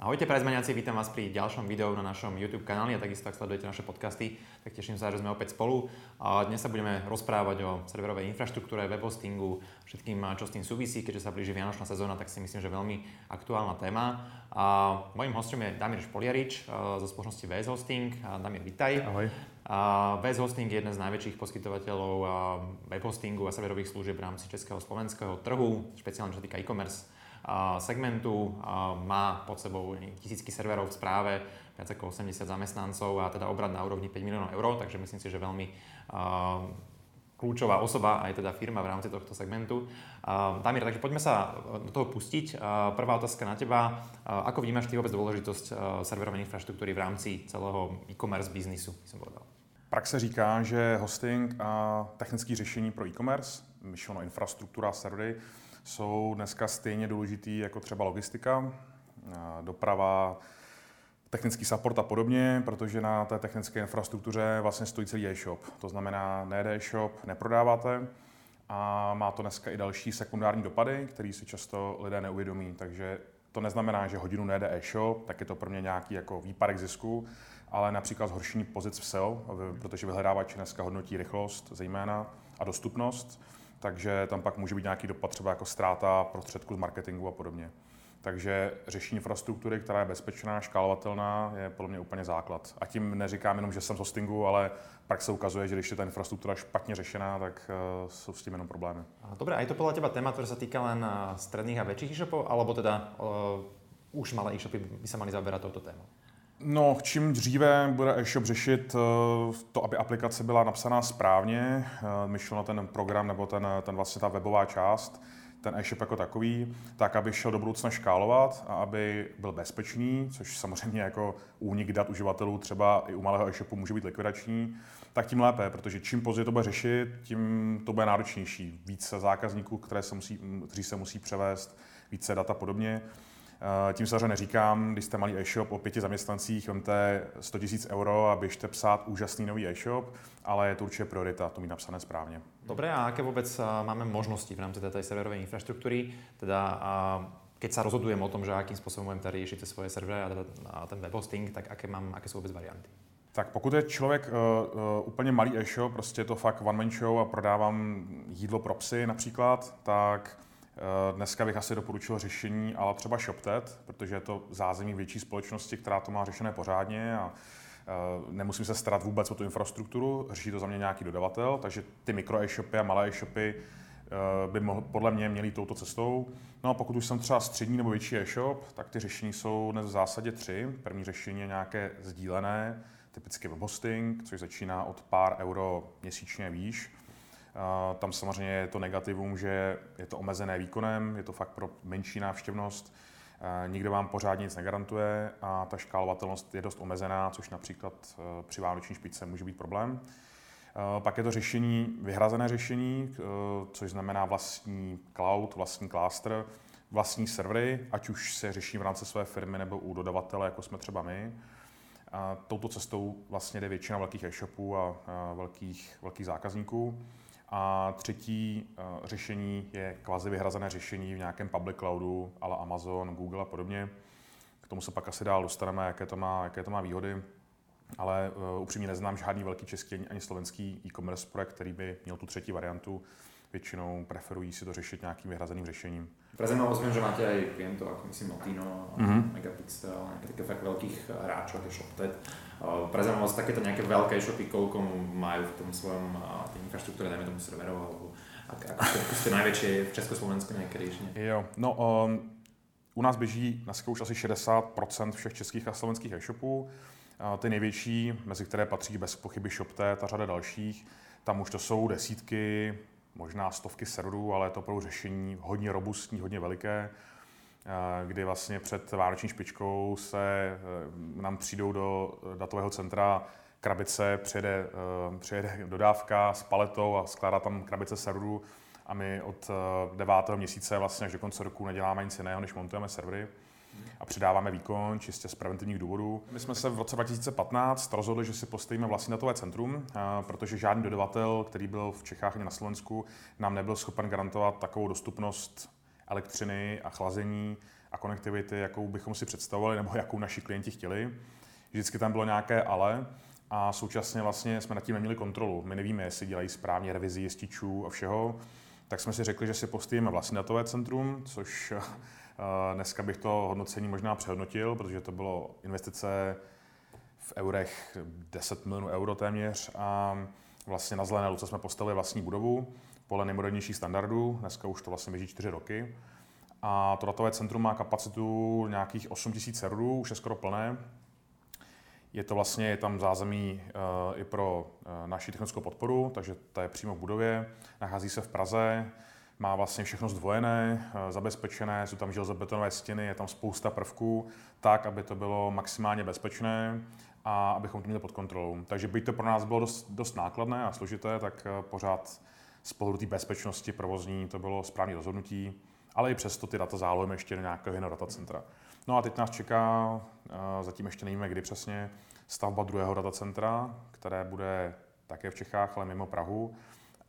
Ahojte prezmeniaci, vítam vás pri ďalšom videu na našom YouTube kanáli a takisto ak sledujete naše podcasty, tak teším sa, že sme opäť spolu. A dnes sa budeme rozprávať o serverovej infraštruktúre, web hostingu, všetkým, čo s tým súvisí, keďže sa blíži Vianočná sezóna, tak si myslím, že veľmi aktuálna téma. A mojím hostom je Damir Špoliarič zo spoločnosti VS Hosting. Damir, vitaj. Ahoj. A VS Hosting je jeden z najväčších poskytovateľov web hostingu a serverových služieb v rámci českého slovenského trhu, špeciálne čo sa týka e-commerce segmentu, má pod sebou tisícky serverov v správe, viac ako 80 zamestnancov a teda obrad na úrovni 5 miliónov eur, takže myslím si, že veľmi kľúčová osoba aj teda firma v rámci tohto segmentu. Damir, takže poďme sa do toho pustiť. Prvá otázka na teba. Ako vnímaš ty vôbec dôležitosť serverovej infraštruktúry v rámci celého e-commerce biznisu, by som povedal? Praxe říká, že hosting a technické řešení pro e-commerce, myšleno infrastruktura, servery, jsou dneska stejně důležitý jako třeba logistika, doprava, technický support a podobně, protože na té technické infrastruktuře vlastně stojí celý e-shop. To znamená, nejde e-shop, neprodáváte a má to dneska i další sekundární dopady, které si často lidé neuvědomí. Takže to neznamená, že hodinu nejde e-shop, tak je to pro mě nějaký jako výpadek zisku, ale například zhoršení pozic v SEO, protože vyhledávači dneska hodnotí rychlost zejména a dostupnost takže tam pak může být nějaký dopad třeba jako ztráta prostředků z marketingu a podobně. Takže řešení infrastruktury, která je bezpečná, škálovatelná, je podle mě úplně základ. A tím neříkám jenom, že jsem z hostingu, ale pak se ukazuje, že když je ta infrastruktura špatně řešená, tak uh, jsou s tím jenom problémy. Dobre, a je to podľa teba téma, ktorá sa týka len stredných a väčších e-shopov, alebo teda uh, už malé e-shopy by sa mali zaberať touto témou? No, čím dříve bude e-shop řešit eh, to, aby aplikace byla napsaná správně, eh, myšleno ten program nebo ten, ten vlastně ta webová část, ten e-shop jako takový, tak aby šel do budoucna škálovat a aby byl bezpečný, což samozřejmě jako únik dat uživatelů třeba i u malého e-shopu může být likvidační, tak tím lépe, protože čím později to bude řešit, tím to bude náročnější. Více zákazníků, které se musí, kteří se musí převést, více data podobně. Eh, tím samozřejmě neříkám, když jste malý e-shop o pěti zaměstnancích, vemte 100 000 euro a běžte psát úžasný nový e-shop, ale je to určitě priorita to mít napsané správně. Dobre, a aké vůbec eh, máme možnosti v rámci této serverové infrastruktury? Teda keď sa rozhodujem o tom, že akým způsobem budem tady řešit svoje servery a, ten web hosting, tak aké, mám, aké jsou vůbec varianty? Tak pokud je člověk uh, uh, úplně malý e-shop, prostě je to fakt one man show a prodávám jídlo pro psy například, tak dneska bych asi doporučil řešení, ale třeba ShopTet, protože je to zázemí větší společnosti, která to má řešené pořádně a eh, nemusím se starat vůbec o tu infrastrukturu, řeší to za mě nějaký dodavatel, takže ty mikro e-shopy a malé e-shopy eh, by mohl, podle mě měli touto cestou. No a pokud už jsem třeba střední nebo větší e-shop, tak ty řešení jsou dnes v zásadě tři. První řešení je nějaké sdílené, typicky web hosting, což začíná od pár euro měsíčně výš. Tam samozřejmě je to negativum, že je to omezené výkonem, je to fakt pro menší návštěvnost, nikdo vám pořádně nic negarantuje a ta škálovatelnost je dost omezená, což například e, při vánoční špičce může být problém. E, pak je to řešení, vyhrazené řešení, e, což znamená vlastní cloud, vlastní cluster, vlastní servery, ať už se řeší v rámci své firmy nebo u dodavatele, jako jsme třeba my. A touto cestou vlastně jde většina velkých e-shopů a velkých, velkých zákazníků. A třetí uh, řešení je kvazi vyhrazené řešení v nějakém public cloudu, ale Amazon, Google a podobně. K tomu se pak asi dál dostaneme, jaké to má, jaké to má výhody. Ale uh, upřímně neznám žádný velký český ani slovenský e-commerce projekt, který by měl tu třetí variantu. Většinou preferují si to řešit nějakým vyhrazeným řešením. Pre zaujímavosť viem, že máte aj klientov ako myslím Notino, mm-hmm. Megapixel, nejaké také fakt veľkých hráčov ako ShopTet. Pre zaujímavosť takéto nejaké veľké shopy, koľko majú v tom svojom tej infraštruktúre, dajme tomu serverov, alebo ako, ako ste najväčšie v Československu riešenie? Jo, no um, u nás běží dneska už asi 60% všech českých a slovenských e-shopů. Ty největší, mezi které patří bez pochyby ShopTet a řada dalších, tam už to jsou desítky, možná stovky serverů, ale je to opravdu řešení hodně robustní, hodně veliké, eh, kdy vlastně před vánoční špičkou se eh, nám přijdou do datového centra krabice, přijede, eh, přijede dodávka s paletou a skládá tam krabice serverů a my od devátého měsíce vlastně až do konce roku neděláme nic jiného, než montujeme servery a přidáváme výkon čistě z preventivních důvodů. My jsme se v roce 2015 rozhodli, že si postavíme vlastní datové centrum, protože žádný dodavatel, který byl v Čechách ani na Slovensku, nám nebyl schopen garantovat takovou dostupnost elektřiny a chlazení a konektivity, jakou bychom si představovali nebo jakou naši klienti chtěli. Vždycky tam bylo nějaké ale a současně vlastně jsme nad tím neměli kontrolu. My nevíme, jestli dělají správně revizi jističů a všeho. Tak jsme si řekli, že si postavíme vlastní datové centrum, což eh, dneska bych to hodnocení možná přehodnotil, protože to bylo investice v eurech 10 milionů euro téměř a vlastně na Zelené Luce jsme postavili vlastní budovu podle nejmodernějších standardů. Dneska už to vlastně běží 4 roky. A to datové centrum má kapacitu nějakých 8 000 serverů, už je skoro plné. Je to vlastně, je tam zázemí uh, i pro uh, naši technickou podporu, takže to je přímo v budově. Nachází se v Praze, má vlastně všechno zdvojené, uh, zabezpečené, jsou tam železobetonové stěny, je tam spousta prvků, tak, aby to bylo maximálně bezpečné a abychom to měli pod kontrolou. Takže byť to pro nás bylo dost, dost nákladné a složité, tak pořád z pohledu té bezpečnosti provozní to bylo správné rozhodnutí, ale i přesto ty data zálohujeme ještě do nějakého jiného datacentra. No a teď nás čeká, zatím ještě nevíme kdy přesně, stavba druhého datacentra, které bude také v Čechách, ale mimo Prahu.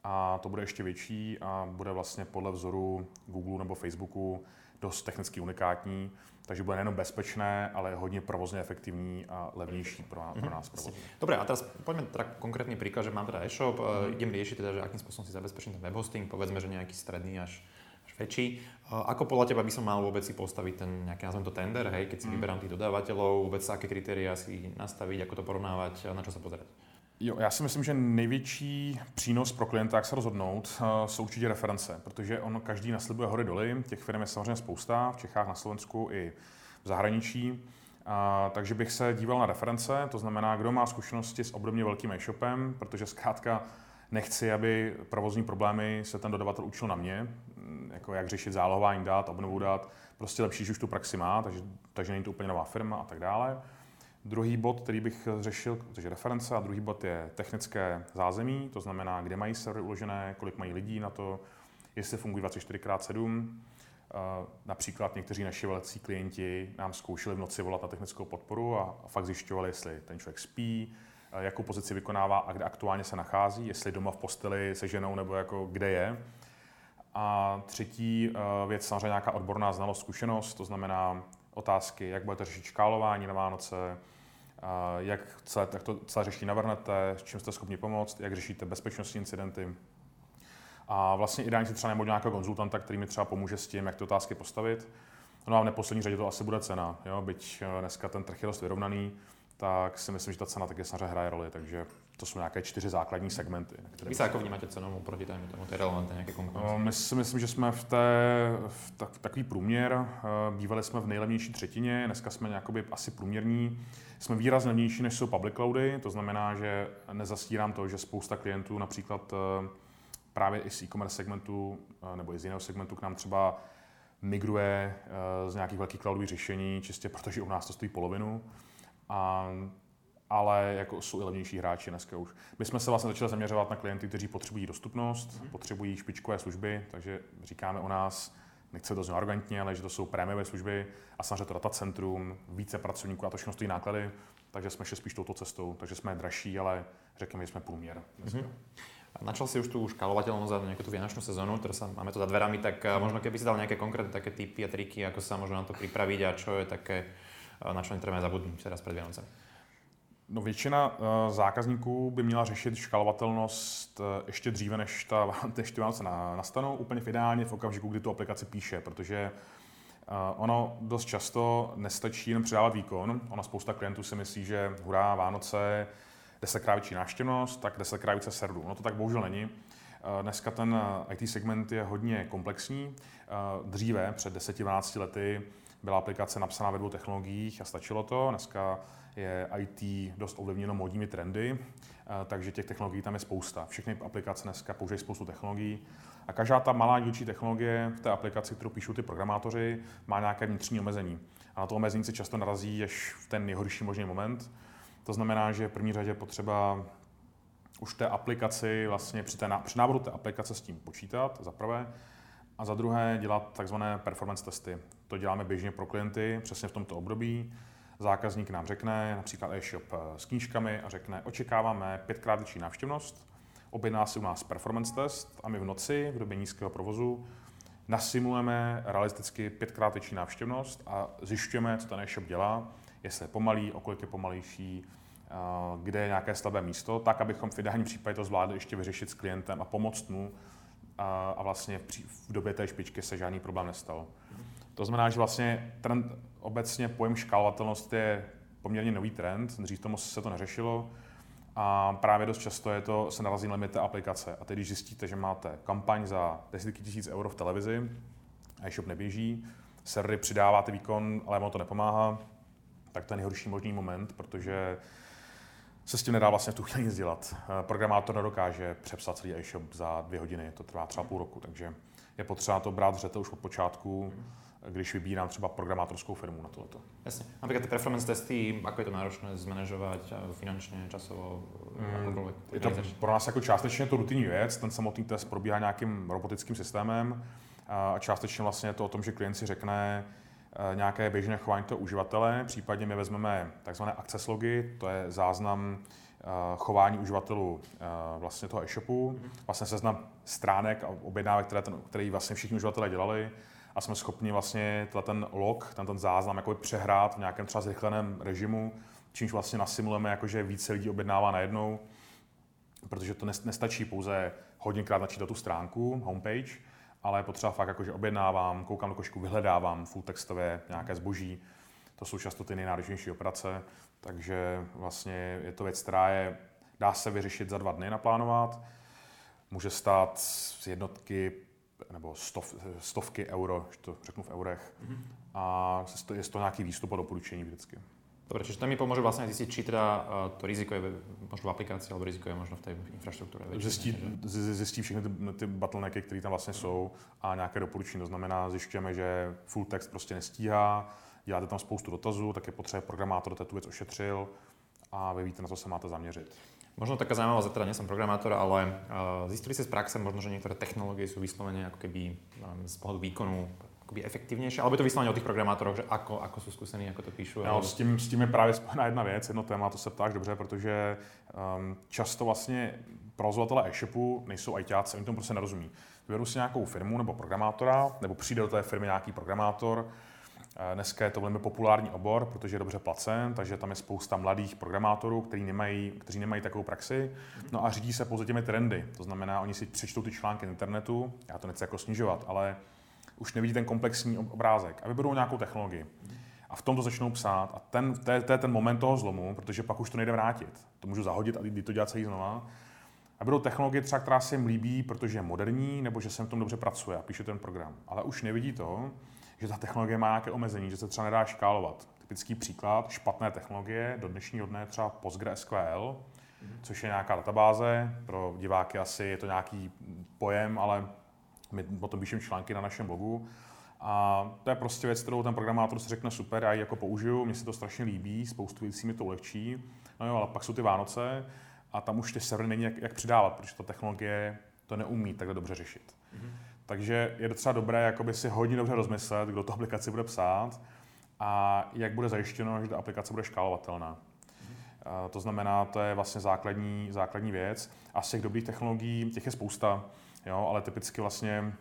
A to bude ještě větší a bude vlastně podle vzoru Google nebo Facebooku dost technicky unikátní, takže bude nejen bezpečné, ale hodně provozně efektivní a levnější pro, pro nás provozně. Dobre, a teraz poďme teda konkrétny príklad, že mám teda e-shop, mm-hmm. idem riešiť teda, že akým spôsobom si zabezpečím ten web hosting, povedzme, že nejaký stredný až väčší. Ako podľa teba by som mal vôbec si postaviť ten nejaký, nazvem to tender, hej, keď si mm. vyberám tých dodávateľov, vôbec aké kritéria si nastaviť, ako to porovnávať, na čo sa pozerať? Jo, já si myslím, že největší přínos pro klienta, jak se rozhodnout, jsou určitě reference, protože on každý naslibuje hory doly, těch firm je samozřejmě spousta, v Čechách, na Slovensku i v zahraničí. A, takže bych se díval na reference, to znamená, kdo má zkušenosti s obdobně velkým e-shopem, protože zkrátka nechci, aby provozní problémy se ten dodavatel učil na mě, jako jak řešit zálohování dát, obnovu dát, prostě lepší, že už tu praxi má, takže, takže není to úplně nová firma a tak dále. Druhý bod, který bych řešil, což je reference, a druhý bod je technické zázemí, to znamená, kde mají servery uložené, kolik mají lidí na to, jestli fungují 24x7. Například někteří naši velcí klienti nám zkoušeli v noci volat na technickou podporu a fakt zjišťovali, jestli ten člověk spí, jakou pozici vykonává a kde aktuálně se nachází, jestli doma v posteli se ženou nebo jako kde je. A třetí eh, věc, samozřejmě nějaká odborná znalost, zkušenost, to znamená otázky, jak budete řešit škálování na Vánoce, jak celé, jak to celé řešení navrhnete, s čím jste schopni pomoct, jak řešíte bezpečnostní incidenty. A vlastně ideálně si třeba nebo nějakého konzultanta, který mi třeba pomůže s tím, jak ty otázky postavit. No a v neposlední řadě to asi bude cena. Jo? Byť eh, dneska ten trh je dost vyrovnaný, tak si myslím, že ta cena taky samozřejmě hraje roli. Takže to jsou nějaké čtyři základní segmenty. Které Vy se jako vnímáte cenou oproti tomu, to je relevantné nějaké konkurence? No, my si myslím, že jsme v, té, v tak, takový průměr. Eh, bývali jsme v nejlevnější třetině, dneska jsme nějakoby asi průměrní. Jsme výrazně levnější, než jsou public cloudy, to znamená, že nezastírám to, že spousta klientů například eh, právě i z e-commerce segmentu eh, nebo i z jiného segmentu k nám třeba migruje z nějakých velkých cloudových řešení, čistě protože u nás to stojí polovinu. A ale jako jsou i levnější hráči dneska už. My jsme se vlastně začali zaměřovat na klienty, kteří potřebují dostupnost, mm. potřebují špičkové služby, takže říkáme o nás, nechce to znít arrogantně, ale že to jsou prémiové služby a samozřejmě to datacentrum, více pracovníků a to všechno stojí náklady, takže jsme šli spíš touto cestou, takže jsme dražší, ale řekněme, že jsme průměr. Mm-hmm. Načal si už tu škálovateľnosť za nejakú tú vianočnú sezónu, ktorá sa, máme to za dverami, tak mm. možno keby si dal nejaké konkrétne také typy a triky, ako sa možno na to pripraviť a čo je také, na čo netreba zabudnúť teraz pred Vianocem. No většina uh, zákazníků by měla řešit škalovatelnost uh, ještě dříve, než, ta, než ty Vánoce na, nastanou, úplně v ideálně v okamžiku, kdy tu aplikaci píše, protože uh, ono dost často nestačí jen předávat výkon. Ona spousta klientů si myslí, že hurá, Vánoce, desetkrát větší návštěvnost, tak desetkrát více serverů. No to tak bohužel není. Dneska ten IT segment je hodně komplexní. Dříve, před 10-12 lety, byla aplikace napsaná ve dvou technologiích a stačilo to. Dneska je IT dost ovlivněno modními trendy, eh, takže těch technologií tam je spousta. Všechny aplikace dneska používají spoustu technologií a každá ta malá dílčí technologie v té aplikaci, kterou píšou ty programátoři, má nějaké vnitřní omezení. A na to omezení se často narazí až v ten nejhorší možný moment. To znamená, že v první řadě potřeba už té aplikaci, vlastně při, té, při návodu té aplikace s tím počítat, za prvé, a za druhé dělat takzvané performance testy. To děláme běžně pro klienty přesně v tomto období zákazník nám řekne, například e-shop eh, s knížkami a řekne, očekáváme pětkrát větší návštěvnost, objedná si u nás performance test a my v noci, v době nízkého provozu, nasimulujeme realisticky pětkrát větší návštěvnost a zjišťujeme, co ten e-shop dělá, jestli je pomalý, okolik je pomalejší, kde je nějaké slabé místo, tak, abychom v ideálním případě to zvládli ještě vyřešit s klientem a pomoct mu a, vlastně v době té špičky se žádný problém nestal. To znamená, že vlastně trend, obecně pojem škálovatelnost je poměrně nový trend, dřív tomu se to neřešilo a právě dost často je to, se narazí na limity aplikace. A teď, když zjistíte, že máte kampaň za desítky tisíc euro v televizi, e-shop neběží, servery přidáváte výkon, ale vám to nepomáhá, tak to je nejhorší možný moment, protože se s tím nedá vlastně v tu chvíli nic dělat. Eh, programátor nedokáže přepsat celý e-shop za dvě hodiny, to trvá třeba půl roku, takže je potřeba to brát zřetel už od počátku, když vybírám třeba programátorskou firmu na tohleto. Jasně. Například ty performance testy, jak je to náročné zmanéžovat eh, finančně, časovo, mm, Je to pro nás jako částečně to rutinní věc, ten samotný test probíhá nějakým robotickým systémem a částečně vlastně je to o tom, že klient si řekne, Eh, nějaké běžné chování toho uživatele, případně my vezmeme takzvané access logy, to je záznam eh, chování uživatelů vlastně toho e-shopu, vlastně seznam stránek a objednávek, které ten, který vlastně všichni uživatelé dělali a jsme schopni vlastně ten log, ten, ten záznam jako přehrát v nějakém třeba zrychleném režimu, čímž vlastně nasimulujeme, jako, že více lidí objednává najednou, protože to nestačí pouze hodněkrát načítat tu stránku, homepage, ale je potřeba fakt, jako, že objednávám, koukám do košku, vyhledávám full textové nějaké zboží. To jsou často ty nejnáročnější operace, takže vlastně je to věc, která je, dá se vyřešit za dva dny naplánovat. Může stát z jednotky nebo stov, stovky euro, že to řeknu v eurech. Mm-hmm. A je to nějaký výstup a doporučení vždycky. Dobre, čiže to mi pomôže vlastne zistiť, či teda uh, to riziko je možno v aplikácii, alebo riziko je možno v tej infraštruktúre. Zjistí, zjistí všechny ty, ty bottlenecky, které tam vlastně jsou a nějaké doporučení. To znamená, zjišťujeme, že full text prostě nestíhá, děláte tam spoustu dotazů, tak je potřeba programátor tu věc ošetřil a vy víte, na co se máte zaměřit. Možno taká zaujímavosť, teda nie som programátor, ale uh, zistili ste z praxe možno, že niektoré technológie sú vyslovene ako keby um, z pohľadu výkonu akoby efektivnější, alebo je to vyslovene o těch programátoroch, že ako, ako jsou zkušení, jako to píšu? No, s, tím, s tím je právě spojená jedna věc, jedno téma, to se ptáš dobře, protože um, často vlastně provozovatelé e-shopu nejsou ITáci, oni tomu prostě nerozumí. Vyberu si nějakou firmu nebo programátora, nebo přijde do té firmy nějaký programátor, eh, Dneska je to velmi populární obor, protože je dobře placen, takže tam je spousta mladých programátorů, kteří nemají, kteří nemají takovou praxi. No a řídí se pouze těmi trendy. To znamená, oni si přečtou ty články na internetu, já to nechci jako snižovat, ale už nevidí ten komplexní obrázek a vyberou nějakou technologii. A v tom to začnou psát. A ten, to, je, to je ten moment toho zlomu, protože pak už to nejde vrátit. To můžu zahodit a jít to dělat celý znova. A budou technologie třeba, která se jim líbí, protože je moderní, nebo že se v tom dobře pracuje a píše ten program. Ale už nevidí to, že ta technologie má nějaké omezení, že se třeba nedá škálovat. Typický příklad špatné technologie do dnešního dne třeba PostgreSQL, což je nějaká databáze. Pro diváky asi je to nějaký pojem, ale my o tom píšeme články na našem blogu. A to je prostě věc, kterou ten programátor si řekne super, já ji jako použiju, mně se to strašně líbí, spoustu věcí mi to ulehčí. No jo, ale pak jsou ty Vánoce a tam už ty servery není jak, jak přidávat, protože ta technologie to neumí takhle dobře řešit. Mm-hmm. Takže je docela dobré jakoby si hodně dobře rozmyslet, kdo tu aplikaci bude psát a jak bude zajištěno, že ta aplikace bude škálovatelná. Mm-hmm. To znamená, to je vlastně základní, základní věc. A z těch dobrých technologií, těch je spousta jo, ale typicky vlastně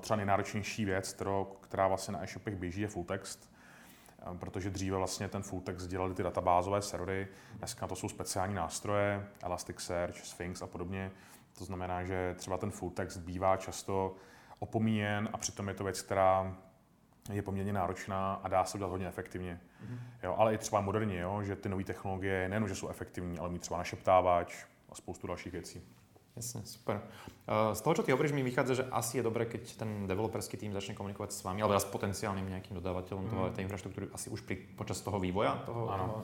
třeba nejnáročnější věc, kterou, která vlastně na e-shopech běží, je full text, protože dříve vlastně ten full text dělali ty databázové servery, dneska to jsou speciální nástroje, Elasticsearch, Sphinx a podobně. To znamená, že třeba ten full text bývá často opomíjen a přitom je to věc, která je poměrně náročná a dá se udělat hodně efektivně. Mm-hmm. Jo, ale i třeba moderně, jo, že ty nové technologie nejen, že jsou efektivní, ale mít třeba našeptávač a spoustu dalších věcí. Jasne, super. Uh, z toho, čo ty hovoríš, mi vychádza, že asi je dobré, keď ten developerský tým začne komunikovať s vami, alebo s potenciálnym nejakým dodávateľom mm. toho, tej infraštruktúry, asi už pri, počas toho vývoja? Toho, ano. Toho...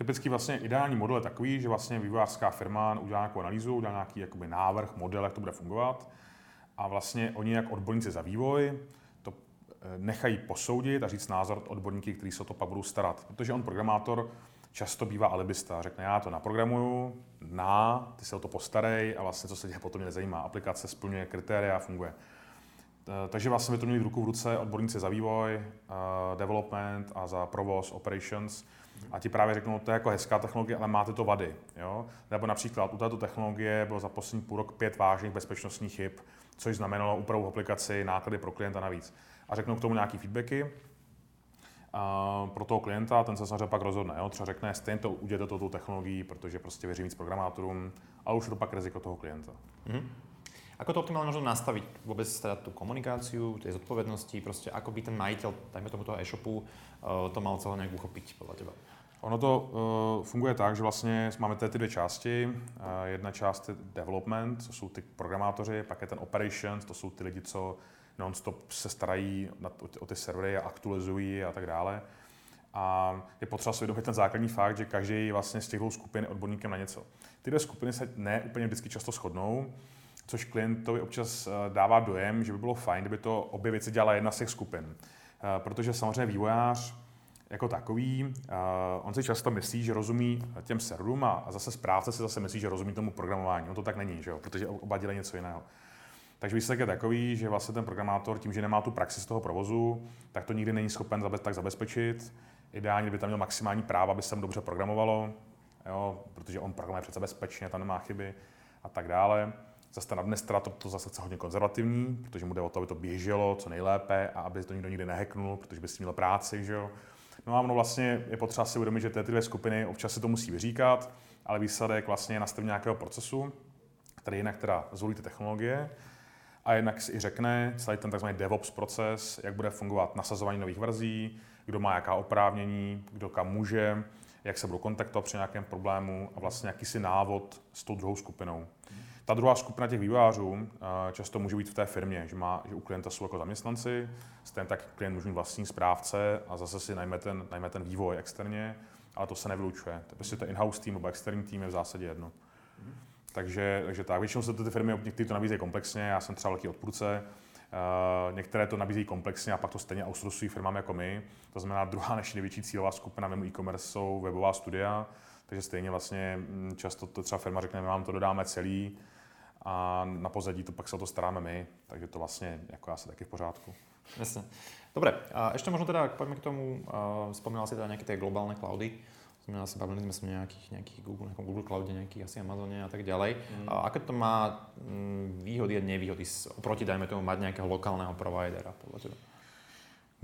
Typicky vlastně ideální model je takový, že vlastně vývojářská firma udělá nějakou analýzu, udělá nějaký jakoby návrh, model, jak to bude fungovat a vlastně oni jak odborníci za vývoj to eh, nechají posoudit a říct názor odborníky, kteří se o to pak budou starat. Protože on programátor často bývá alibista. Řekne, já to naprogramuju, na, ty se o to postarej a vlastně co se děje potom mě nezajímá. Aplikace splňuje kritéria a funguje. Takže vlastně by to měli v ruku v ruce odborníci za vývoj, uh, development a za provoz, operations. A ti právě řeknou, to je jako hezká technologie, ale máte to vady. Jo? Nebo například u této technologie bylo za poslední půl rok pět vážných bezpečnostních chyb, což znamenalo úpravu aplikaci, náklady pro klienta navíc. A řeknu k tomu nějaký feedbacky, a pro toho klienta, ten se samozřejmě pak rozhodne. Jo? Třeba řekne, stejně to udělejte to tou technologií, protože prostě věří víc programátorům, ale už je to pak riziko toho klienta. Mm-hmm. Ako to optimálne možno nastaviť vôbec teda tú komunikáciu, tie zodpovednosti, proste ako by ten majiteľ, dajme tomu toho e-shopu, eh, to mal celé nejak uchopiť podľa teba? Ono to uh, funguje tak, že vlastně máme ty dvě části. Uh, jedna část je development, co jsou ty programátoři, pak je ten operations, to jsou ty lidi, co non-stop se starají na, o, o ty servery a aktualizují a tak dále. A je potřeba si uvědomit ten základní fakt, že každý vlastně z těch dvou skupin odborníkem na něco. Ty dvě skupiny se ne úplně vždycky často shodnou, což klientovi občas eh, dává dojem, že by bylo fajn, kdyby to obě věci dělala jedna z těch skupin. Eh, protože samozřejmě vývojář jako takový, eh, on si často myslí, že rozumí těm serverům a zase správce si zase myslí, že rozumí tomu programování. On to tak není, že jo? protože oba dělají něco jiného. Takže výsledek je takový, že vlastně ten programátor tím, že nemá tu praxi z toho provozu, tak to nikdy není schopen tak zabezpečit. Ideálně by tam měl maximální práva, aby se tam dobře programovalo, jo? protože on programuje přece bezpečně, tam nemá chyby a tak dále. Zase ten administrátor to zase chce hodně konzervativní, protože mu jde o to, aby to běželo co nejlépe a aby to nikdo nikdy nehacknul, protože by si měl práci, že jo. No a ono vlastně je potřeba si uvědomit, že ty dvě skupiny občas si to musí vyříkat, ale výsledek vlastně je nastavení nějakého procesu, který jinak teda zvolí ty technologie a jednak si i řekne celý ten tzv. DevOps proces, jak bude fungovat nasazování nových verzí, kdo má jaká oprávnění, kdo kam může, jak se budou kontaktovat při nějakém problému a vlastně jakýsi návod s tou druhou skupinou. Ta druhá skupina těch vývojářů eh, často může být v té firmě, že, má, že u klienta jsou jako zaměstnanci, stejně tak klient může mít vlastní správce a zase si najme ten, najme ten vývoj externě, ale to se nevylučuje. To prostě to in-house tým nebo externí tým je v zásadě jedno. Takže, takže tak, většinou se to ty firmy, některé to nabízejí komplexně, já jsem třeba velký odpůrce, Uh, některé to nabízejí komplexně a pak to stejně outsourcují firmám jako my. To znamená, druhá naše největší cílová skupina mimo e-commerce jsou webová studia, takže stejně vlastně mm, často to třeba firma řekne, my vám to dodáme celý, a na pozadí to pak se o to staráme my, takže to vlastně jako asi taky v pořádku. Jasne. Dobre, a ešte možno teda, poďme k tomu, uh, spomínal si teda nejaké tie globálne cloudy, znamená si bavili sme sa o nejakých, nejakých Google, nejakom Google Cloude, nejakých asi Amazone a tak ďalej. Mm. A aké to má mm, výhody a nevýhody oproti, dajme tomu, mať nejakého lokálneho providera podľa teba?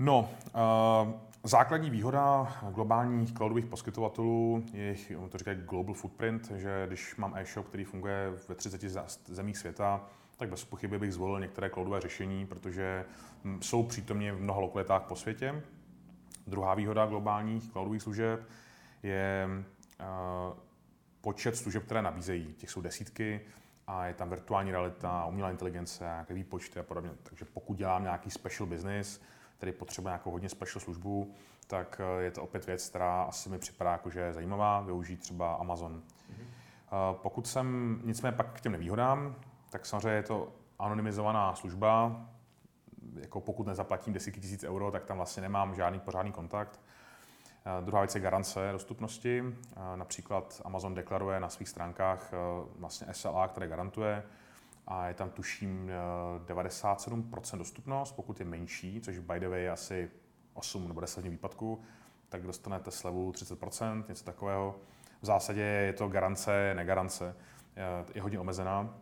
No, uh, základní výhoda globálních cloudových poskytovatelů je, to říkají global footprint, že když mám e-shop, který funguje ve 30 zemích světa, tak bez pochyby bych zvolil některé cloudové řešení, protože hm, jsou přítomně v mnoha lokalitách po světě. Druhá výhoda globálních cloudových služeb je uh, počet služeb, které nabízejí. Těch jsou desítky a je tam virtuální realita, umělá inteligence, nějaké výpočty a podobně. Takže pokud dělám nějaký special business, který potřebuje nějakou hodně special službu, tak eh, je to opět věc, která asi mi připadá jako, že je zajímavá, využít třeba Amazon. Mm-hmm. Pokud jsem nicméně pak k těm nevýhodám, tak samozřejmě je to anonymizovaná služba, jako pokud nezaplatím desítky tisíc euro, tak tam vlastně nemám žádný pořádný kontakt. Eh, druhá věc je garance dostupnosti. Například Amazon deklaruje na svých stránkách vlastně SLA, které garantuje, a je tam tuším 97% eh, dostupnost, pokud je menší, což by the way je asi 8 nebo 10 dní výpadku, tak dostanete slevu 30%, něco takového. V zásadě je to garance, negarance, je hodně omezená.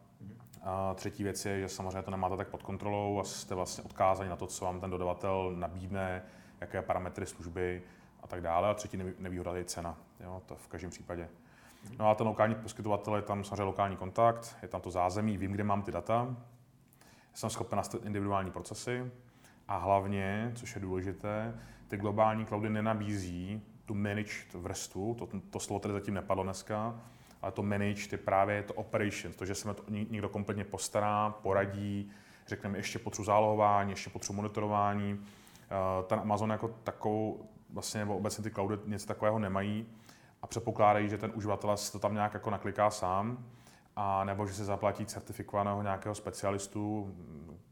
A třetí věc je, že samozřejmě to nemáte tak pod kontrolou a jste vlastně odkázaní na to, co vám ten dodavatel nabídne, jaké parametry služby a tak dále. A třetí nevýhoda je cena, jo, to v každém případě. No a ten lokální poskytovatel je tam samozřejmě lokální kontakt, je tam to zázemí, vím, kde mám ty data, jsem schopen nastavit individuální procesy. A hlavně, což je důležité, ty globální cloudy nenabízí tu managed vrstvu, to, to slovo tady zatím nepadlo dneska, ale to managed je právě to operation, to, že se to někdo kompletně postará, poradí, řekneme, ještě potřebuji zálohování, ještě potřebuji monitorování. Eh, ten Amazon jako takovou, vlastně nebo obecně ty cloudy něco takového nemají a předpokládají, že ten uživatel to tam nějak jako nakliká sám, a nebo že se zaplatí certifikovaného nějakého specialistu,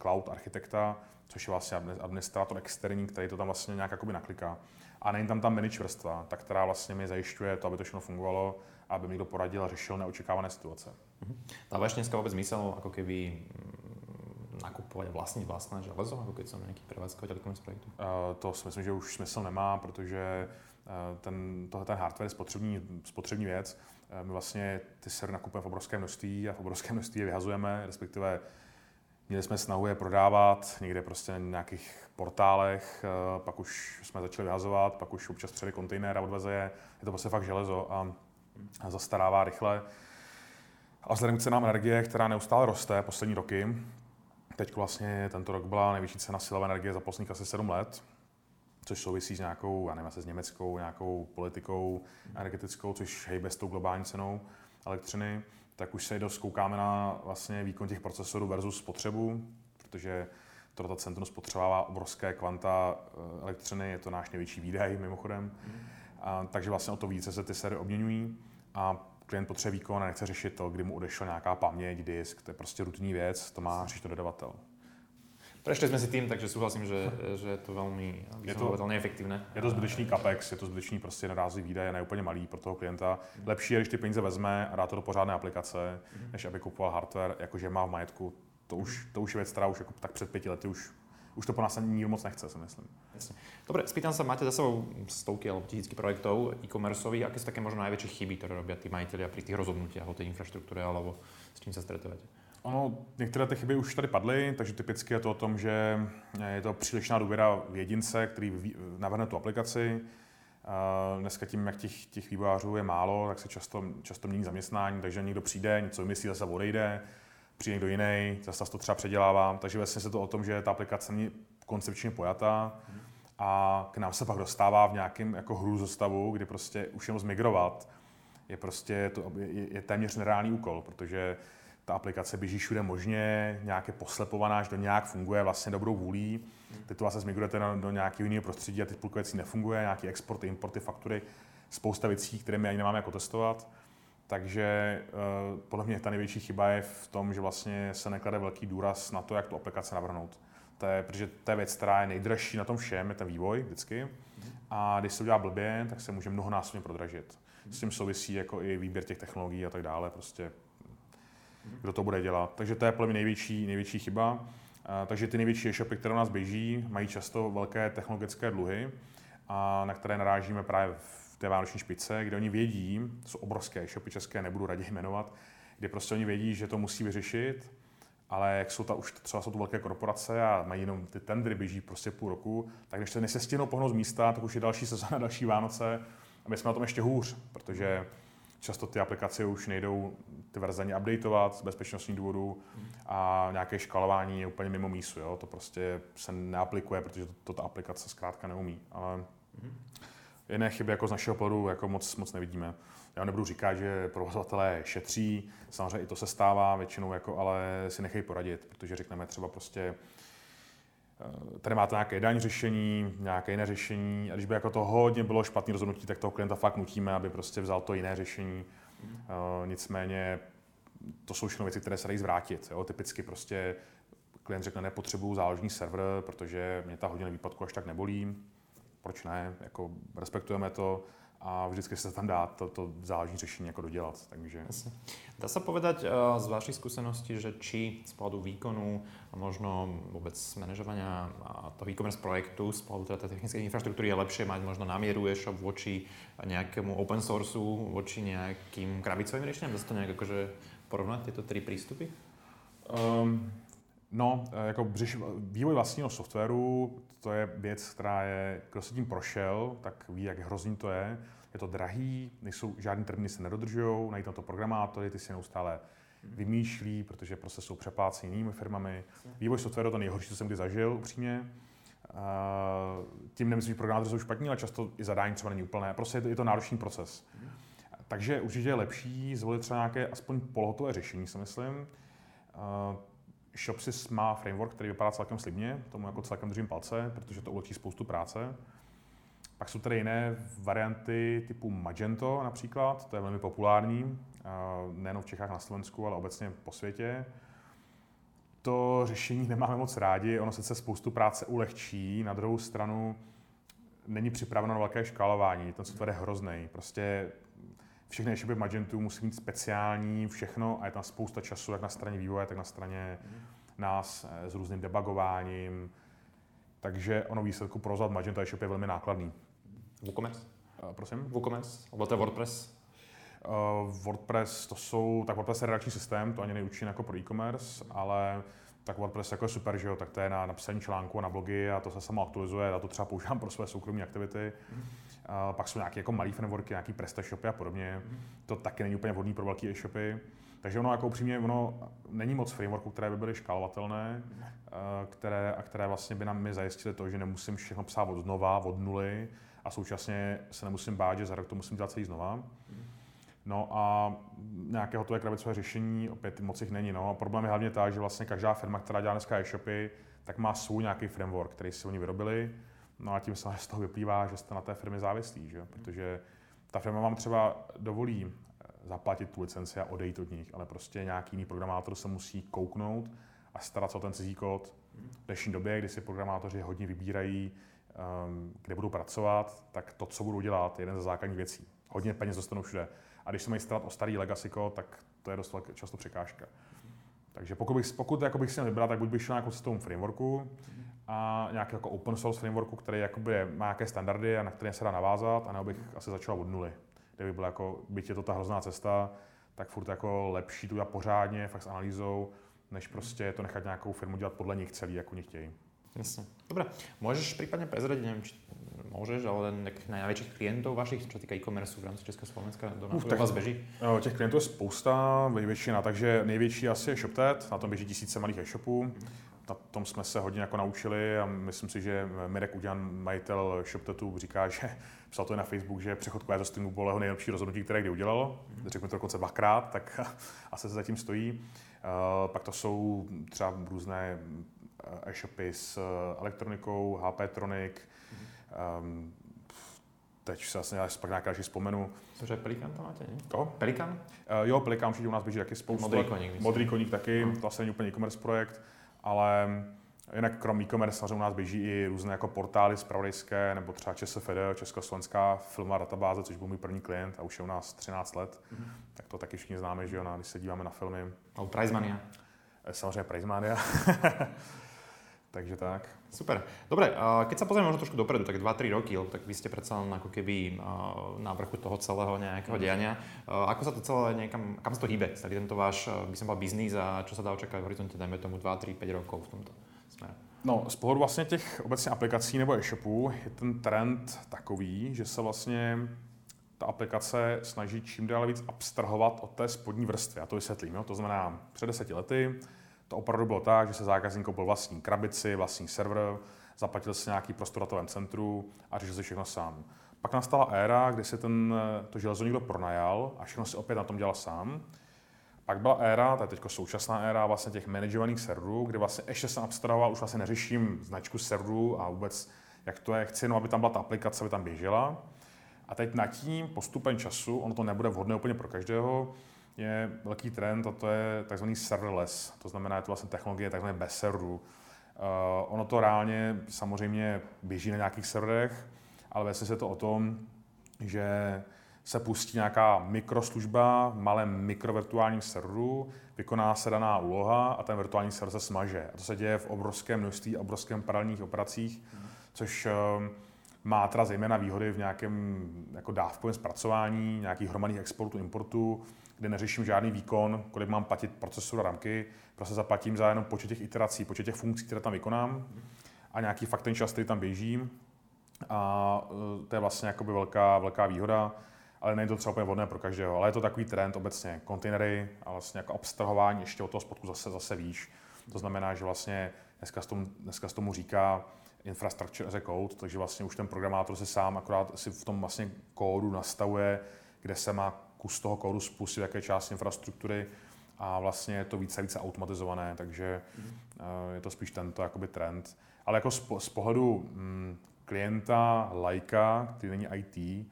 cloud architekta, což je vlastně administrátor externí, který to tam vlastně nějak jakoby nakliká. A není tam ta manage vrstva, ta, která vlastně mi zajišťuje to, aby to všechno fungovalo, aby mi někdo poradil a řešil neočekávané situace. Mm-hmm. Dáváš dneska vůbec zmysel, jako keby mm, nakupovat vlastní vlastné železo, jako když jsem nějaký prevádzkovateľ e projektu? Uh, to si myslím, že už smysl nemá, protože ten, tohle ten hardware je spotřební, spotřební věc. Eh, my vlastně ty servery nakupujeme v obrovském množství a v obrovském množství je vyhazujeme, respektive Měli jsme snahu je prodávat někde prostě na nějakých portálech, eh, pak už jsme začali vyhazovat, pak už občas přijeli kontejner a odveze je. Je to prostě fakt železo a zastarává rychle. A vzhledem k cenám energie, která neustále roste poslední roky, teď vlastně tento rok byla největší cena silové energie za posledních asi 7 let, což souvisí s nějakou, já nevím, s německou nějakou politikou energetickou, což hejbe s tou globální cenou elektřiny, tak už se dost koukáme na vlastně výkon těch procesorů versus spotřebu, protože to data centrum spotřebává obrovské kvanta eh, elektřiny, je to náš největší výdaj mimochodem. Mm. A, takže vlastně o to více se ty série obměňují a klient potřebuje výkon a nechce řešit to, kdy mu odešla nějaká paměť, disk, to je prostě rutinní věc, to má řešit to dodavatel. Prešli jsme si tým, takže souhlasím, že, že je to velmi je to, velmi efektivné. Je to zbytečný capex, je to zbytečný prostě jednorázový výdaj, ne úplně malý pro toho klienta. Lepší je, když ty peníze vezme a dá to do pořádné aplikace, mm. než aby kupoval hardware, jakože má v majetku. To už, to už je věc, která už jako tak před pěti lety už už to po nás ani nikdo moc nechce, si myslím. Jasne. Dobre, spýtam sa, máte za sebou stovky alebo tisícky projektov e-commerceových, aké sú také možno najväčšie chyby, ktoré robia tí majiteľia pri tých rozhodnutiach o tej infraštruktúre, alebo s čím sa stretávate? Ono, některé ty chyby už tady padly, takže typicky je to o tom, že je to přílišná důvěra v jedince, který navrhne tu aplikaci. Dneska tím, jak těch, těch vývojářů je málo, tak se často, často mění zaměstnání, takže někdo přijde, něco vymyslí, zase odejde, přijde někdo jiný, zase to třeba předělává. Takže vlastně se to o tom, že ta aplikace není koncepčně pojatá a k nám se pak dostává v nějakém jako hru zostavu, kdy prostě už jenom zmigrovat je prostě to, je, je téměř nereálný úkol, protože ta aplikace běží všude možně, nějaké poslepovaná, že to nějak funguje vlastně dobrou vůlí. Teď to vlastně zmigrujete do, do nějakého jiného prostředí a teď půlka věcí nefunguje, nějaký exporty, importy, faktury, spousta věcí, které my ani nemáme jako testovat. Takže uh, podle mě ta největší chyba je v tom, že vlastně se neklade velký důraz na to, jak tu aplikaci navrhnout. To je, protože to je věc, která je nejdražší na tom všem, je ten vývoj vždycky. A když se udělá blbě, tak se může mnohonásobně prodražit. S tím souvisí jako i výběr těch technologií a tak dále. Prostě kdo to bude dělat. Takže to je podle mě největší, největší chyba. Takže ty největší e-shopy, které u nás běží, mají často velké technologické dluhy, a na které narážíme právě v té vánoční špice, kde oni vědí, jsou obrovské e-shopy české, nebudu raději jmenovat, kde prostě oni vědí, že to musí vyřešit, ale jak jsou ta už třeba jsou to velké korporace a mají jenom ty tendry běží prostě půl roku, tak když se nesestěnou pohnout z místa, tak už je další sezóna, další Vánoce a my jsme na tom ještě hůř, protože často ty aplikace už nejdou ty verze ani updateovat z bezpečnostních důvodů a nějaké škalování je úplně mimo mísu. Jo? To prostě se neaplikuje, protože to, to ta aplikace zkrátka neumí. Ale jiné chyby jako z našeho pohledu jako moc, moc nevidíme. Já nebudu říkat, že provozovatelé šetří, samozřejmě i to se stává většinou, jako, ale si nechají poradit, protože řekneme třeba prostě, eh, tady máte nějaké daň řešení, nějaké jiné řešení a když by jako to hodně bylo špatné rozhodnutí, tak toho klienta fakt nutíme, aby prostě vzal to jiné řešení Uh, nicméně to jsou všechno věci, které se dají zvrátit. Jo? Typicky prostě klient řekne, nepotřebuju záložní server, protože mě ta hodina výpadku až tak nebolí. Proč ne? Jako respektujeme to a vždycky se tam dá to, to záleží řešení jako dodělat. Takže... Dá sa povedať uh, z vašich skúseností, že či z pohľadu výkonu a možno vôbec manažovania toho e-commerce projektu, z pohľadu teda technickej infraštruktúry je lepšie mať možno na mieru e-shop voči nejakému open sourceu, voči nejakým krabicovým riešeniam? Dá sa to nejak akože porovnať, tieto tri prístupy? Um, No, e, jako vývoj vlastního softwaru, to je věc, která je, kdo se tím prošel, tak ví, jak hrozný to je. Je to drahý, nejsou, žádný termíny se nedodržují, najít na to programátory, ty si neustále vymýšlí, protože prostě jsou přepláceni jinými firmami. Vývoj softwaru to nejhorší, co jsem kdy zažil, upřímně. Tím nemyslím, že programátoři jsou špatní, ale často i zadání třeba není úplné. Prostě je to, je to náročný proces. Takže určitě je lepší zvolit třeba nějaké aspoň polohotové řešení, si myslím. Shopsys má framework, který vypadá celkem slibně, tomu jako celkem držím palce, protože to ulehčí spoustu práce. Pak jsou tady jiné varianty typu Magento například, to je velmi populární, nejen v Čechách na Slovensku, ale obecně po světě. To řešení nemáme moc rádi, ono sice spoustu práce ulehčí, na druhou stranu není připraveno na velké škálování, ten software je hrozný. Prostě všechny e-shopy Magentu musí mít speciální všechno a je tam spousta času, jak na straně vývoje, tak na straně mm. nás eh, s různým debugováním. Takže ono výsledku provozovat Magento e-shop je velmi nákladný. WooCommerce? Uh, prosím? WooCommerce? Nebo to je WordPress? Uh, WordPress, to jsou, tak WordPress je redakční systém, to ani neučí jako pro e-commerce, ale tak WordPress jako je super, že jo, tak to je na napsaní článku na blogy a to se samo aktualizuje, já to třeba používám pro své soukromé aktivity. Mm. Pak jsou nějaké jako malé frameworky, nějaký PrestaShopy a podobně. Mm. To taky není úplně vhodný pro velké e-shopy. Takže ono jako upřímně, ono není moc frameworků, které by byly škálovatelné, mm. které, a které vlastně by nám mi zajistily to, že nemusím všechno psát od znova, od nuly a současně se nemusím bát, že za rok to musím dělat celý znova. Mm. No a nějaké hotové krabicové řešení, opět moc jich není. No. A problém je hlavně tak, že vlastně každá firma, která dělá dneska e-shopy, tak má svůj nějaký framework, který si oni vyrobili. No a tím se z toho vyplývá, že jste na té firmě závislí, že? protože ta firma vám třeba dovolí eh, zaplatit tu licenci a odejít od nich, ale prostě nějaký jiný programátor se musí kouknout a starat se o ten cizí kód. V dnešní době, kdy si programátoři hodně vybírají, ehm, kde budou pracovat, tak to, co budou dělat, je jeden ze základních věcí. Hodně peněz dostanou všude. A když se mají starat o starý legacy code, tak to je dost často překážka. Takže pokud bych, pokud jako bych si měl vybrat, tak buď bych šel nějakou cestou frameworku a nějaký jako open source frameworku, který jakoby má nějaké standardy a na které se dá navázat, anebo bych asi začal od nuly. Kde by byl jako, byť je to ta hrozná cesta, tak furt jako lepší tu pořádně, fakt s analýzou, než prostě to nechat nějakou firmu dělat podle nich celý, jak oni chtějí. Jasne. Dobre, môžeš prípadne prezradiť, neviem, či môžeš, ale na najväčších klientov vašich, čo týka e-commerce v rámci Československa, do Uf, tak, vás beží? Jo, těch klientů je spousta, většina, takže největší asi je ShopTet, na tom běží tisíce malých e-shopů. Na tom jsme se hodně jako naučili a myslím si, že Mirek Udělan, majitel ShopTetu, říká, že psal to i na Facebook, že přechod k streamu bylo jeho nejlepší rozhodnutí, které kdy udělal. Řekl mi to dokonce dvakrát, tak asi se zatím stojí. Uh, pak to jsou třeba různé Eh, e-shopy s eh, elektronikou, HP Tronic, mm-hmm. um, teď se asi pak nějaká další vzpomenu. Cože Pelikan tam máte, ne? To? Pelikan? Uh, jo, Pelikan určitě u nás běží taky spoustu. Modrý koník. Myslím. Modrý koník taky, mm. to asi není úplně e-commerce projekt, ale jinak krom e-commerce samozřejmě u nás běží i různé jako portály zpravodajské, nebo třeba ČSFD, Československá filmová databáze, což byl můj první klient a už je u nás 13 let. Mm. Tak to taky všichni známe, že jo, když se díváme na filmy. A Prizemania. Samozřejmě Prizemania. Takže tak. Super. Dobre, keď sa pozrieme možno trošku dopredu, tak 2-3 roky, lebo tak vy ste predsa len ako keby na vrchu toho celého nejakého diania. Ako sa to celé niekam, kam sa to hýbe, celý tento váš, by som povedal, biznis a čo sa dá očakávať v horizonte, dajme tomu 2, 3, 5 rokov v tomto smere? No, z pohledu vlastně těch obecně aplikací nebo e-shopů je ten trend takový, že se vlastně ta aplikace snaží čím dál víc abstrahovat od té spodní vrstvy. Já to vysvětlím. Jo? To znamená, před deseti lety to opravdu bylo tak, že se zákazník koupil vlastní krabici, vlastní server, zaplatil si nějaký prostor datovém centru a řešil si všechno sám. Pak nastala éra, kdy si ten, to železo někdo pronajal a všechno si opět na tom dělal sám. Pak byla éra, to je teď současná éra vlastně těch manažovaných serverů, kdy vlastně ještě jsem abstrahoval, už vlastně neřeším značku serverů a vůbec jak to je, chci jenom, aby tam byla ta aplikace, aby tam běžela. A teď nad tím postupem času, ono to nebude vhodné úplně pro každého, je velký trend a to je tzv. serverless, to znamená, je to vlastně technologie tzv. bez serverů. Uh, ono to reálně samozřejmě běží na nějakých serverech, ale vlastně se to o tom, že se pustí nějaká mikroslužba v malém mikrovirtuálním serveru, vykoná se daná úloha a ten virtuální server se smaže. A to se děje v obrovském množství, obrovském paralelních operacích, což uh, má teda zejména výhody v nějakém jako dávkovém zpracování, nějakých hromadných exportů, importů, kde neřeším žádný výkon, kolik mám platit procesoru a ramky, prostě zaplatím za jenom počet těch iterací, počet těch funkcí, které tam vykonám a nějaký fakt ten čas, který tam běží. A e, to je vlastně jakoby velká, velká výhoda, ale není to třeba úplně vhodné pro každého. Ale je to takový trend obecně, kontejnery a vlastně jako abstrahování ještě od toho spodku zase, zase výš. To znamená, že vlastně dneska z tomu, dneska z tomu říká infrastructure as a code, takže vlastně už ten programátor si sám akorát si v tom vlastně kódu nastavuje, kde se má kus toho kódu spustit, jaké část infrastruktury a vlastně je to více a více automatizované, takže mm. je to spíš tento jakoby trend. Ale jako z, z pohledu mm, klienta, lajka, který není IT, eh,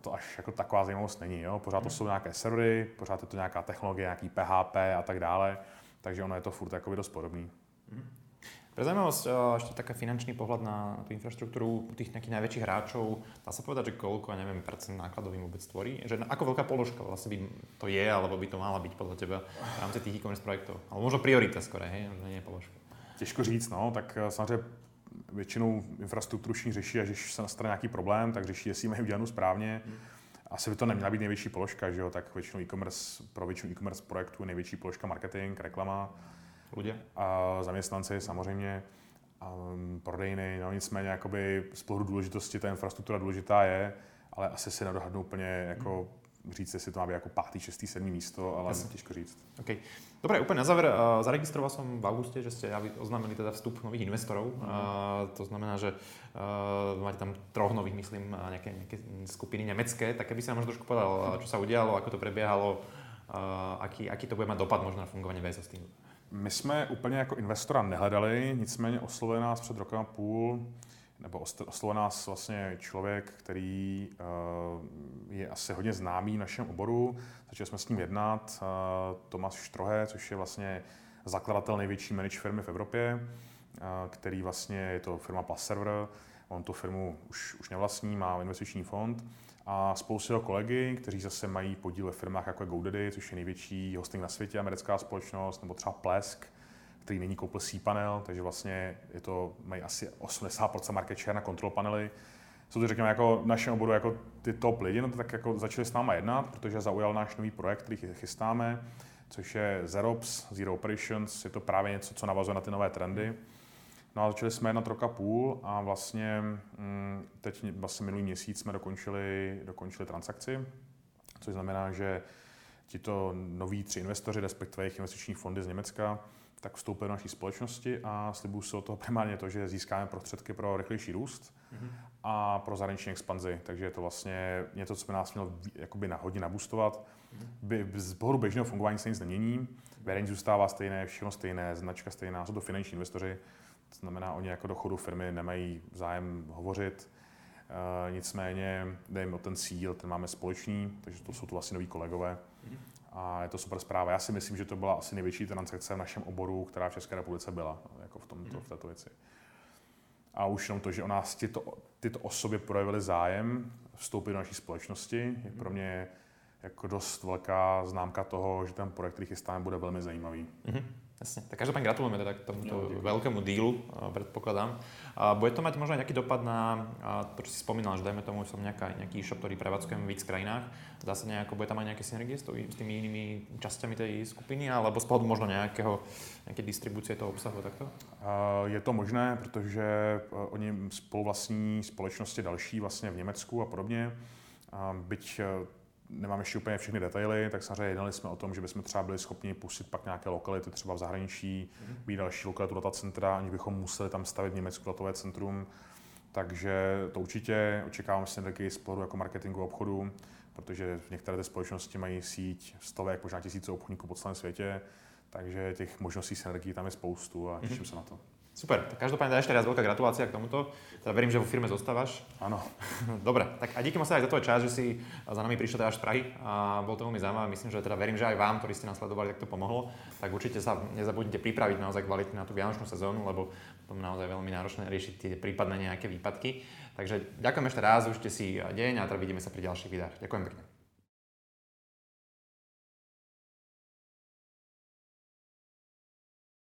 to až jako taková zajímavost není. Jo? Pořád to mm. jsou nějaké servery, pořád je to nějaká technologie, nějaký PHP a tak dále, takže ono je to furt jako dost podobný. Pre zaujímavosť, eh, ešte taký finančný pohľad na tú infraštruktúru tých nejakých najväčších hráčov, dá sa povedať, že koľko, ja neviem, percent nákladový vôbec tvorí? Že ako veľká položka vlastne by to je, alebo by to mala byť podľa teba v rámci tých e-commerce projektov? Alebo možno priorita skoro, hej, že nie je položka. Těžko říct, no, tak eh, samozřejmě většinou infrastrukturu všichni řeší a když se nastane nějaký problém, tak řeší, jestli mají udělanou správně. Hmm. Asi by to neměla být největší položka, že jo? tak většinou e-commerce, pro většinu e-commerce projektů je největší položka marketing, reklama ľudia? A zaměstnanci samozřejmě, um, prodejny, no nicméně jakoby z pohledu důležitosti ta infrastruktura důležitá je, ale asi si nedohadnu úplně jako říct, jestli to má být jako pátý, šestý, sedmý místo, ale Jasne. těžko říct. Okay. Dobre, úplne na záver, uh, zaregistroval som v auguste, že ste oznámili teda vstup nových investorov. Mm. To znamená, že uh, máte tam troch nových, myslím, nejaké, nejaké skupiny nemecké. Tak keby si nám možno trošku povedal, čo sa udialo, ako to prebiehalo, aký, aký to bude mať dopad možno na fungování VSS týmu. My jsme úplně jako investora nehledali, nicméně oslovili nás před rokem a půl nebo oslovil nás vlastně člověk, který uh, je asi hodně známý v našem oboru. Začali jsme s ním jednat. Uh, Tomáš Štrohe, což je vlastně zakladatel největší manage firmy v Evropě, uh, který vlastně je to firma Plus Server. On tu firmu už, už nevlastní, má investiční fond a spoustu jeho kolegy, kteří zase mají podíl ve firmách jako je GoDaddy, což je největší hosting na světě, americká společnost, nebo třeba Plesk, který není koupil cPanel, takže vlastně je to, mají asi 80% market share na control panely. Jsou to, řekněme, jako v našem oboru jako ty top lidi, no to tak jako začali s náma jednat, protože zaujal náš nový projekt, který chystáme, což je Zerops, Zero Operations, je to právě něco, co navazuje na ty nové trendy. No a začali jsme jednat roka půl a vlastně mm, teď vlastně minulý měsíc jsme dokončili, dokončili transakci, což znamená, že tito noví tři investoři, respektive jejich investiční fondy z Německa, tak vstoupili do naší společnosti a slibuju se o toho primárně to, že získáme prostředky pro rychlejší růst mm-hmm. a pro zahraniční expanzi. Takže je to vlastně něco, co by nás mělo jakoby na, hodně nabustovat. Mm-hmm. Z pohledu běžného fungování se nic nemění, vedení zůstává stejné, všechno stejné, značka stejná, jsou to finanční investoři, to znamená, oni jako do chodu firmy nemají zájem hovořit, Uh, nicméně jde jim o ten cíl, ten máme společný, takže to jsou tu asi noví kolegové. A je to super zpráva. Já si myslím, že to byla asi největší transakce v našem oboru, která v České republice byla, jako v, tomto, v této věci. A už jenom to, že o nás tyto, tyto osoby projevily zájem vstoupit do naší společnosti, je pro mě jako dost velká známka toho, že ten projekt, který chystáme, bude velmi zajímavý. Mm-hmm. Jasne. Tak každopádne gratulujeme teda k tomuto no, veľkému dílu, predpokladám. A bude to mať možno nejaký dopad na to, čo si spomínal, že dajme tomu, som nejaká, nejaký e-shop, ktorý prevádzkujem v víc krajinách. Dá sa nejako, bude tam mať nejaké synergie s, s tými inými časťami tej skupiny, alebo z pohľadu možno nejakého, nejaké distribúcie toho obsahu takto? Je to možné, protože e, oni spolu vlastní společnosti další vlastně v Německu a podobně. Byť e, nemám ještě úplně všechny detaily, tak samozřejmě jednali jsme o tom, že bychom třeba byli schopni pustit pak nějaké lokality třeba v zahraničí, mm-hmm. být další lokalitu datacentra, aniž bychom museli tam stavit v Německu datové centrum. Takže to určitě očekávám synergii z pohledu jako marketingu obchodu, protože některé ty společnosti mají síť stovek, možná tisíce obchodníků po celém světě, takže těch možností synergii tam je spoustu a těším mm-hmm. se na to. Super, tak každopádne ešte raz veľká gratulácia k tomuto. Teda verím, že vo firme zostávaš. Áno. Dobre, tak a díky moc aj za tvoj čas, že si za nami prišiel teda až z Prahy a bol to veľmi zaujímavé. Myslím, že teda verím, že aj vám, ktorí ste nás sledovali, tak to pomohlo. Tak určite sa nezabudnite pripraviť naozaj kvalitne na tú vianočnú sezónu, lebo potom naozaj veľmi náročné riešiť tie prípadné nejaké výpadky. Takže ďakujem ešte raz, užite si deň a teda vidíme sa pri ďalších videách. Ďakujem pekne.